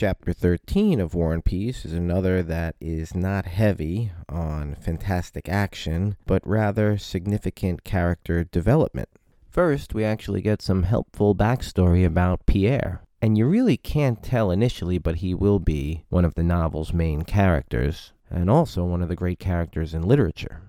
Chapter 13 of War and Peace is another that is not heavy on fantastic action, but rather significant character development. First, we actually get some helpful backstory about Pierre, and you really can't tell initially, but he will be one of the novel's main characters, and also one of the great characters in literature.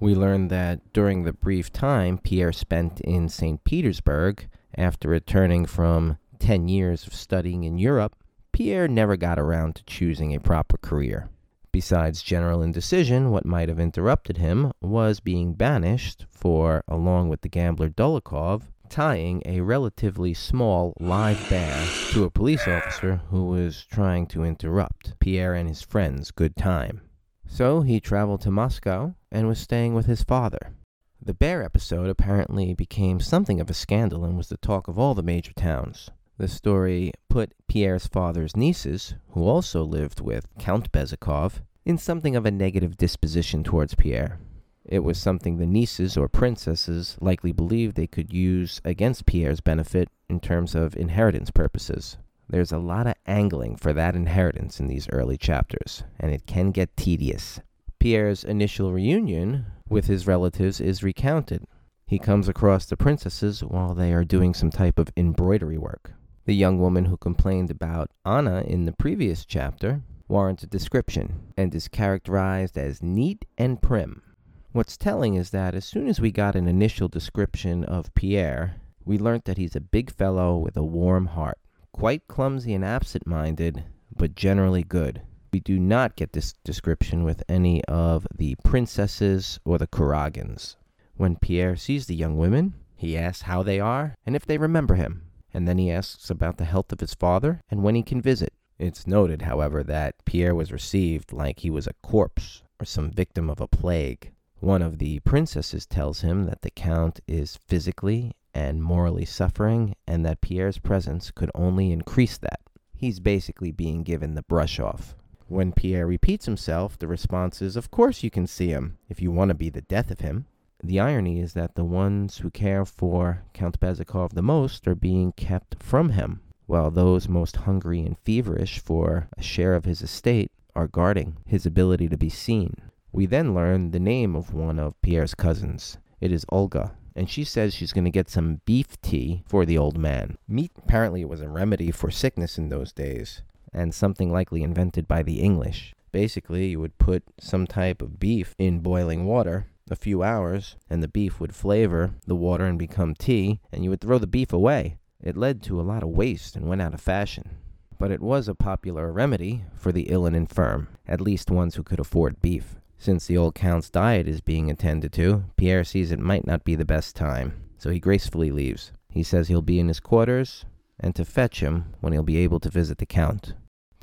We learn that during the brief time Pierre spent in St. Petersburg, after returning from 10 years of studying in Europe, Pierre never got around to choosing a proper career. Besides general indecision, what might have interrupted him was being banished for, along with the gambler Dolokhov, tying a relatively small live bear to a police officer who was trying to interrupt Pierre and his friends' good time. So he traveled to Moscow and was staying with his father. The bear episode apparently became something of a scandal and was the talk of all the major towns. The story put Pierre's father's nieces, who also lived with Count Bezukhov, in something of a negative disposition towards Pierre. It was something the nieces or princesses likely believed they could use against Pierre's benefit in terms of inheritance purposes. There's a lot of angling for that inheritance in these early chapters, and it can get tedious. Pierre's initial reunion with his relatives is recounted. He comes across the princesses while they are doing some type of embroidery work. The young woman who complained about Anna in the previous chapter warrants a description and is characterized as neat and prim. What's telling is that as soon as we got an initial description of Pierre, we learnt that he's a big fellow with a warm heart, quite clumsy and absent minded, but generally good. We do not get this description with any of the princesses or the Kuragins. When Pierre sees the young women, he asks how they are and if they remember him and then he asks about the health of his father and when he can visit. It's noted, however, that Pierre was received like he was a corpse or some victim of a plague. One of the princesses tells him that the Count is physically and morally suffering, and that Pierre's presence could only increase that. He's basically being given the brush off. When Pierre repeats himself, the response is, Of course you can see him, if you want to be the death of him. The irony is that the ones who care for Count Bezukhov the most are being kept from him, while those most hungry and feverish for a share of his estate are guarding his ability to be seen. We then learn the name of one of Pierre's cousins. It is Olga, and she says she's going to get some beef tea for the old man. Meat apparently was a remedy for sickness in those days, and something likely invented by the English. Basically, you would put some type of beef in boiling water a few hours, and the beef would flavor the water and become tea, and you would throw the beef away. It led to a lot of waste and went out of fashion. But it was a popular remedy for the ill and infirm, at least ones who could afford beef. Since the old count's diet is being attended to, Pierre sees it might not be the best time, so he gracefully leaves. He says he'll be in his quarters, and to fetch him when he'll be able to visit the count.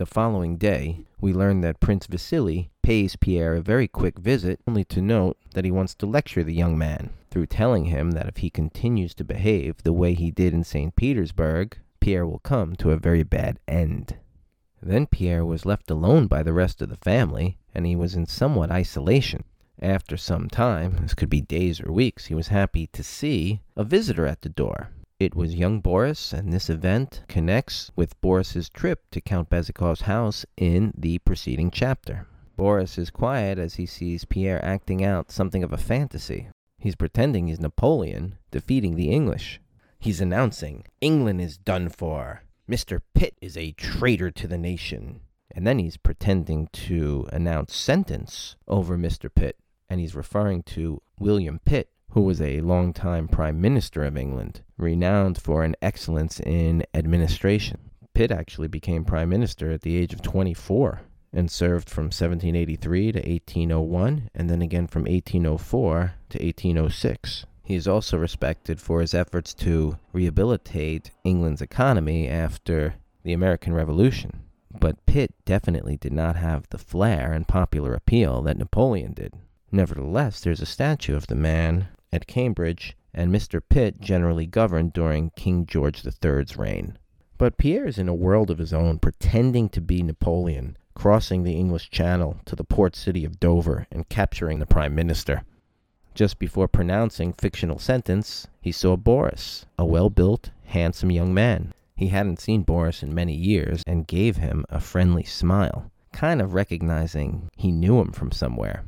The following day, we learn that Prince Vasily pays Pierre a very quick visit, only to note that he wants to lecture the young man through telling him that if he continues to behave the way he did in St. Petersburg, Pierre will come to a very bad end. Then Pierre was left alone by the rest of the family, and he was in somewhat isolation. After some time, this could be days or weeks, he was happy to see a visitor at the door. It was young Boris, and this event connects with Boris's trip to Count Bezukhov's house in the preceding chapter. Boris is quiet as he sees Pierre acting out something of a fantasy. He's pretending he's Napoleon, defeating the English. He's announcing, England is done for. Mr. Pitt is a traitor to the nation. And then he's pretending to announce sentence over Mr. Pitt, and he's referring to William Pitt, who was a long-time Prime Minister of England, renowned for an excellence in administration. Pitt actually became Prime Minister at the age of 24 and served from 1783 to 1801 and then again from 1804 to 1806. He is also respected for his efforts to rehabilitate England's economy after the American Revolution. But Pitt definitely did not have the flair and popular appeal that Napoleon did. Nevertheless, there's a statue of the man at Cambridge, and Mr. Pitt generally governed during King George III's reign. But Pierre is in a world of his own, pretending to be Napoleon, crossing the English Channel to the port city of Dover and capturing the Prime Minister. Just before pronouncing fictional sentence, he saw Boris, a well built, handsome young man. He hadn't seen Boris in many years and gave him a friendly smile, kind of recognizing he knew him from somewhere.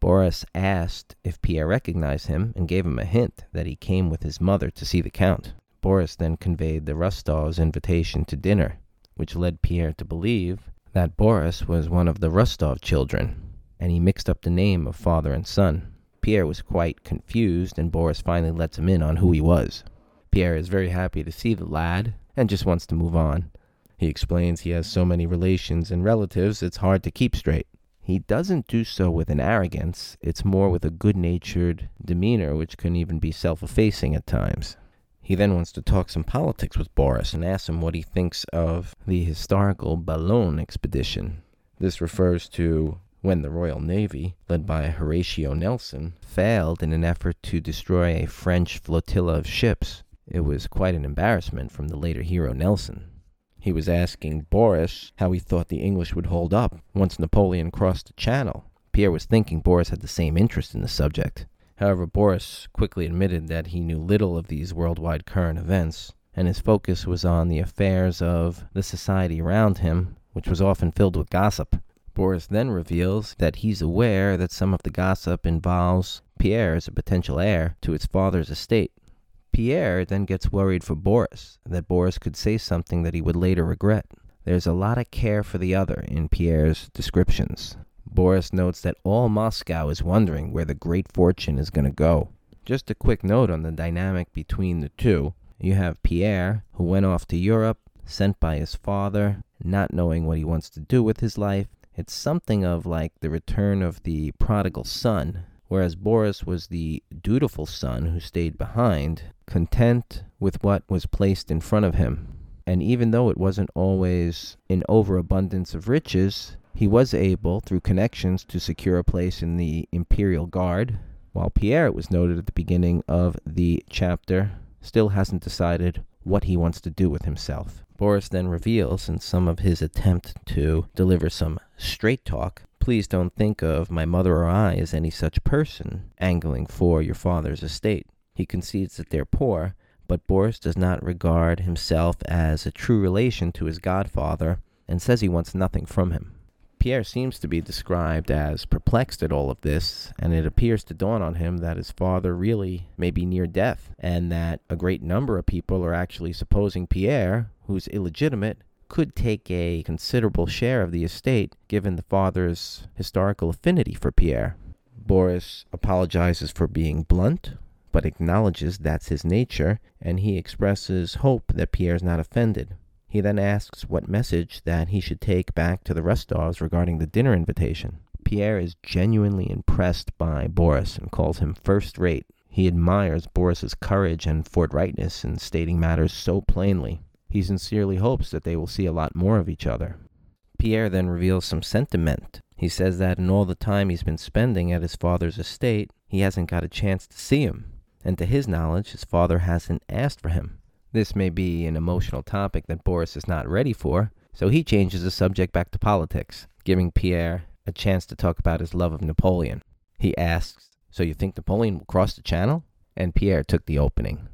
Boris asked if Pierre recognized him and gave him a hint that he came with his mother to see the Count. Boris then conveyed the Rostovs' invitation to dinner, which led Pierre to believe that Boris was one of the Rostov children, and he mixed up the name of father and son. Pierre was quite confused, and Boris finally lets him in on who he was. Pierre is very happy to see the lad and just wants to move on. He explains he has so many relations and relatives it's hard to keep straight. He doesn't do so with an arrogance, it's more with a good natured demeanor which can even be self effacing at times. He then wants to talk some politics with Boris and asks him what he thinks of the historical Boulogne expedition. This refers to when the Royal Navy, led by Horatio Nelson, failed in an effort to destroy a French flotilla of ships. It was quite an embarrassment from the later hero Nelson. He was asking Boris how he thought the English would hold up once Napoleon crossed the Channel. Pierre was thinking Boris had the same interest in the subject. However, Boris quickly admitted that he knew little of these worldwide current events, and his focus was on the affairs of the society around him, which was often filled with gossip. Boris then reveals that he's aware that some of the gossip involves Pierre as a potential heir to his father's estate. Pierre then gets worried for Boris, that Boris could say something that he would later regret. There's a lot of care for the other in Pierre's descriptions. Boris notes that all Moscow is wondering where the great fortune is going to go. Just a quick note on the dynamic between the two. You have Pierre, who went off to Europe, sent by his father, not knowing what he wants to do with his life. It's something of like the return of the prodigal son, whereas Boris was the dutiful son who stayed behind, content with what was placed in front of him. And even though it wasn't always an overabundance of riches, he was able, through connections, to secure a place in the Imperial Guard, while Pierre, it was noted at the beginning of the chapter, still hasn't decided what he wants to do with himself. Boris then reveals, in some of his attempt to deliver some straight talk, please don't think of my mother or I as any such person angling for your father's estate. He concedes that they're poor, but Boris does not regard himself as a true relation to his godfather and says he wants nothing from him. Pierre seems to be described as perplexed at all of this, and it appears to dawn on him that his father really may be near death, and that a great number of people are actually supposing Pierre, who's illegitimate, could take a considerable share of the estate given the father's historical affinity for Pierre. Boris apologizes for being blunt, but acknowledges that's his nature, and he expresses hope that Pierre's not offended. He then asks what message that he should take back to the Rostovs regarding the dinner invitation. Pierre is genuinely impressed by Boris and calls him first rate. He admires Boris's courage and forthrightness in stating matters so plainly. He sincerely hopes that they will see a lot more of each other. Pierre then reveals some sentiment. He says that in all the time he's been spending at his father's estate, he hasn't got a chance to see him and to his knowledge, his father hasn't asked for him. This may be an emotional topic that Boris is not ready for, so he changes the subject back to politics, giving Pierre a chance to talk about his love of Napoleon. He asks, So you think Napoleon will cross the channel? And Pierre took the opening.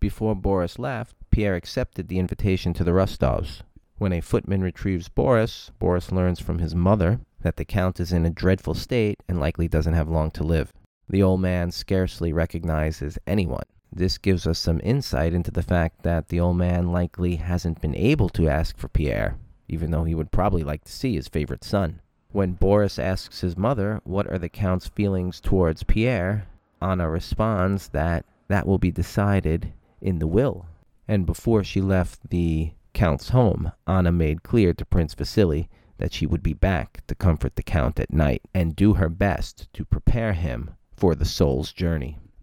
Before Boris left, Pierre accepted the invitation to the Rostovs. When a footman retrieves Boris, Boris learns from his mother that the Count is in a dreadful state and likely doesn't have long to live. The old man scarcely recognizes anyone. This gives us some insight into the fact that the old man likely hasn't been able to ask for Pierre, even though he would probably like to see his favorite son. When Boris asks his mother what are the Count's feelings towards Pierre, Anna responds that that will be decided in the will. And before she left the Count's home, Anna made clear to Prince Vasily that she would be back to comfort the Count at night and do her best to prepare him for the soul's journey.